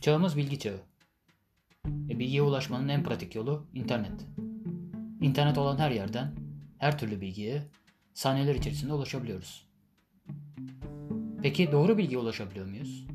Çağımız bilgi çağı. E, bilgiye ulaşmanın en pratik yolu internet. İnternet olan her yerden, her türlü bilgiye saniyeler içerisinde ulaşabiliyoruz. Peki doğru bilgiye ulaşabiliyor muyuz?